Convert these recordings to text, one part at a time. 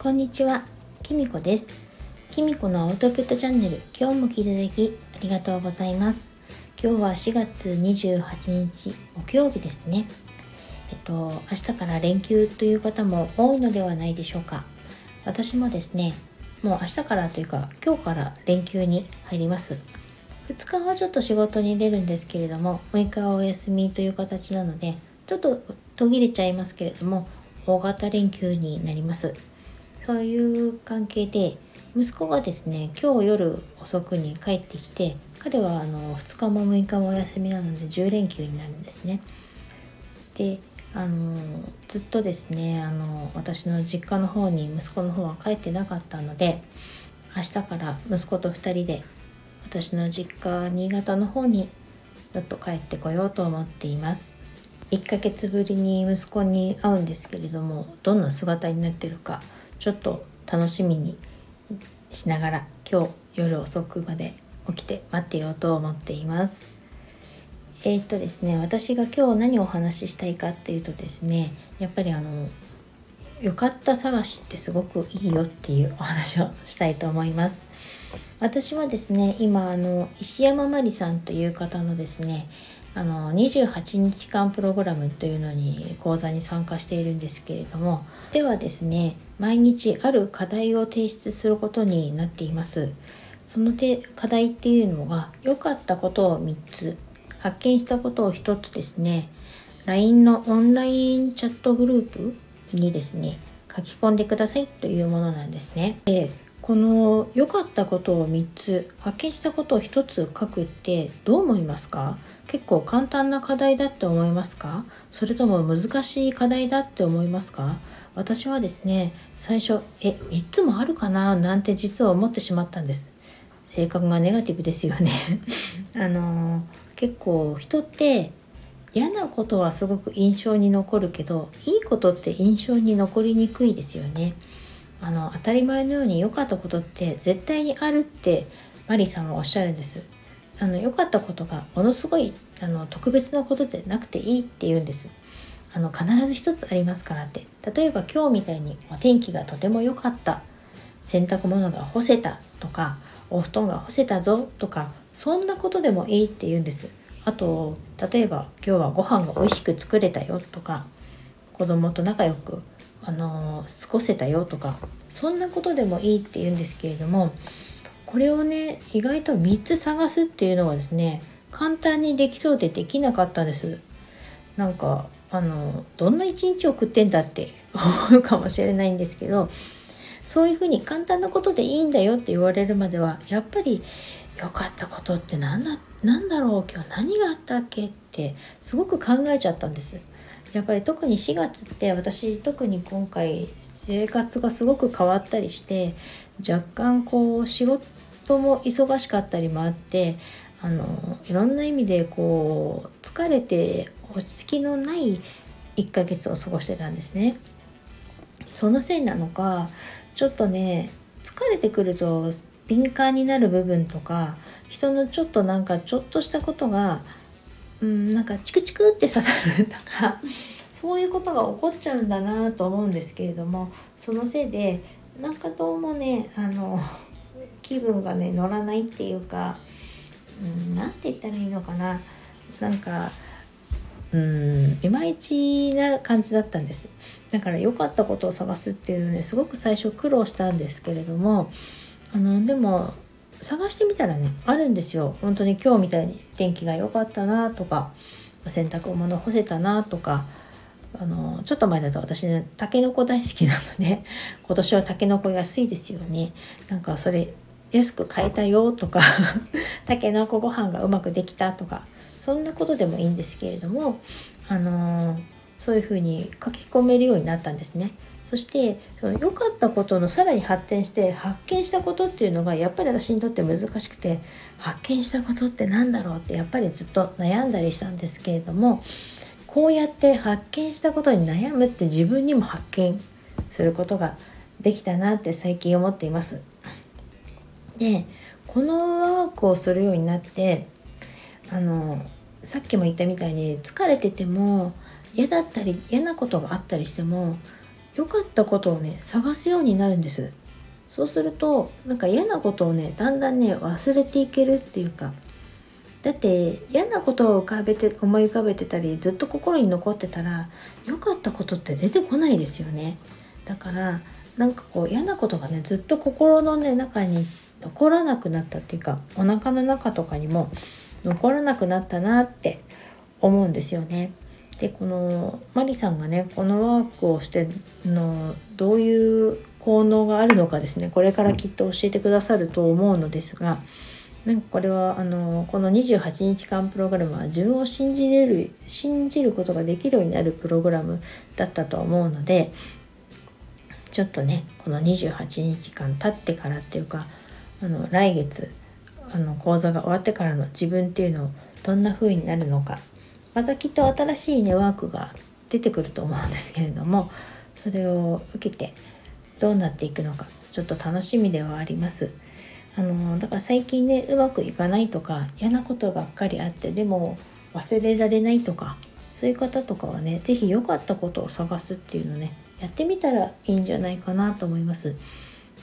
こんにちは、きみこです。きみこのアウトプットチャンネル、今日も聞いていただきありがとうございます。今日は4月28日木曜日ですね。えっと、明日から連休という方も多いのではないでしょうか。私もですね、もう明日からというか今日から連休に入ります。2日はちょっと仕事に出るんですけれども、6日はお休みという形なので、ちょっと途切れちゃいますけれども、大型連休になります。そういう関係で息子がですね今日夜遅くに帰ってきて彼はあの2日も6日もお休みなので10連休になるんですね。であのずっとですねあの私の実家の方に息子の方は帰ってなかったので明日から息子と2人で私の実家新潟の方にちょっと帰ってこようと思っています。1ヶ月ぶりに息子に会うんですけれどもどんな姿になってるかちょっと楽しみにしながら今日夜遅くまで起きて待ってようと思っています。えー、っとですね私が今日何をお話ししたいかっていうとですねやっぱりあのよかった探しってすごくいいよっていうお話をしたいと思います。私はですね今あの石山真理さんという方のですねあの28日間プログラムというのに講座に参加しているんですけれどもではですね毎日ある課題を提出することになっていますそのて課題っていうのが良かったことを3つ発見したことを1つですね LINE のオンラインチャットグループにですね書き込んでくださいというものなんですね。でこの良かったことを3つ発見したことを1つ書くってどう思いますか？結構簡単な課題だって思いますか？それとも難しい課題だって思いますか？私はですね最初え3つもあるかな？なんて実は思ってしまったんです。性格がネガティブですよね。あの結構人って嫌なことはすごく印象に残るけどいいことって印象に残りにくいですよね。あの当たり前のように良かったことって絶対にあるってマリさんはおっしゃるんです。あの良かったことがものすごいあの特別なことでなくていいって言うんです。あの必ず一つありますからって。例えば今日みたいにお天気がとても良かった。洗濯物が干せたとかお布団が干せたぞとかそんなことでもいいって言うんです。あと例えば今日はご飯が美味しく作れたよとか子供と仲良くあの過ごせたよとかそんなことでもいいって言うんですけれどもこれをね意外と3つ探すっていうのはですね簡単にできそうでできなかったんですなんかあのどんな一日送ってんだって 思うかもしれないんですけどそういうふうに簡単なことでいいんだよって言われるまではやっぱり良かったことって何だ何だろう今日何があったっけってすごく考えちゃったんです。やっぱり特に4月って私特に今回生活がすごく変わったりして若干こう仕事も忙しかったりもあってあのいろんな意味でこう疲れて落ち着きのない1ヶ月を過ごしてたんですね。そのせいなのかちょっとね疲れてくると敏感になる部分とか人のちょっとなんかちょっとしたことがうん、なんかチクチクって刺さるとかそういうことが起こっちゃうんだなと思うんですけれどもそのせいでなんかどうもねあの気分がね乗らないっていうか何、うん、て言ったらいいのかな。なんかうんいまいちな感じだったんです。だから良かったことを探すっていうのねすごく最初苦労したんですけれどもあのでも探してみたらねあるんですよ。本当に今日みたいに天気が良かったなとか洗濯物干せたなとかあのちょっと前だと私ねたけのこ大好きなので 今年はたけのこ安いですよね。なんかそれ安く買えたよとかたけのこご飯がうまくできたとかそんなことでもいいんですけれどもあのそういうふうに書き込めるようになったんですね。そしてその良かったことのさらに発展して発見したことっていうのがやっぱり私にとって難しくて発見したことって何だろうってやっぱりずっと悩んだりしたんですけれどもこうやって発見したことに悩むって自分にも発見することができたなって最近思っています。でこのワークをするようになってあのさっきも言ったみたいに疲れてても嫌だったり嫌なことがあったりしても良かったことをね探すようになるんです。そうするとなんか嫌なことをねだんだんね忘れていけるっていうか。だって嫌なことを浮かべて思い浮かべてたりずっと心に残ってたら良かったことって出てこないですよね。だからなんかこう嫌なことがねずっと心のね中に残らなくなったっていうかお腹の中とかにも残らなくなったなって思うんですよね。でこのマリさんがねこのワークをしてのどういう効能があるのかですね。これからきっと教えてくださると思うのですがなんかこれはあのこの28日間プログラムは自分を信じれる信じることができるようになるプログラムだったと思うのでちょっとねこの28日間経ってからっていうかあの来月あの講座が終わってからの自分っていうのをどんな風になるのかまたきっと新しいネワークが出てくると思うんですけれどもそれを受けてどうなっていくのかちょっと楽しみではあります。あのだから最近ねうまくいかないとか嫌なことばっかりあってでも忘れられないとかそういう方とかはね是非良かったことを探すっていうのねやってみたらいいんじゃないかなと思います。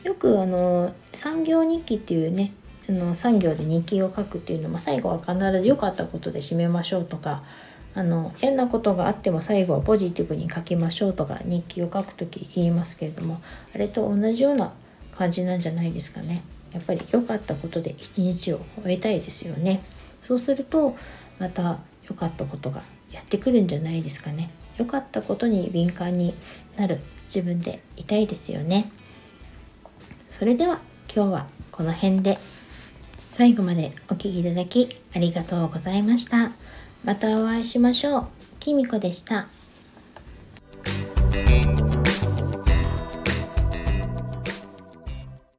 よくあの産業日記っていうねあの産業で日記を書くっていうのも最後は必ず良かったことで締めましょうとかあの嫌なことがあっても最後はポジティブに書きましょうとか日記を書く時言いますけれどもあれと同じような感じなんじゃないですかね。やっぱり良かったことで一日を終えたいですよね。そうするとまた良かったことがやってくるんじゃないですかね。良かったことに敏感になる自分でいたいですよね。それでは今日はこの辺で最後までお聴きいただきありがとうございました。またお会いしましょう。きみこでした。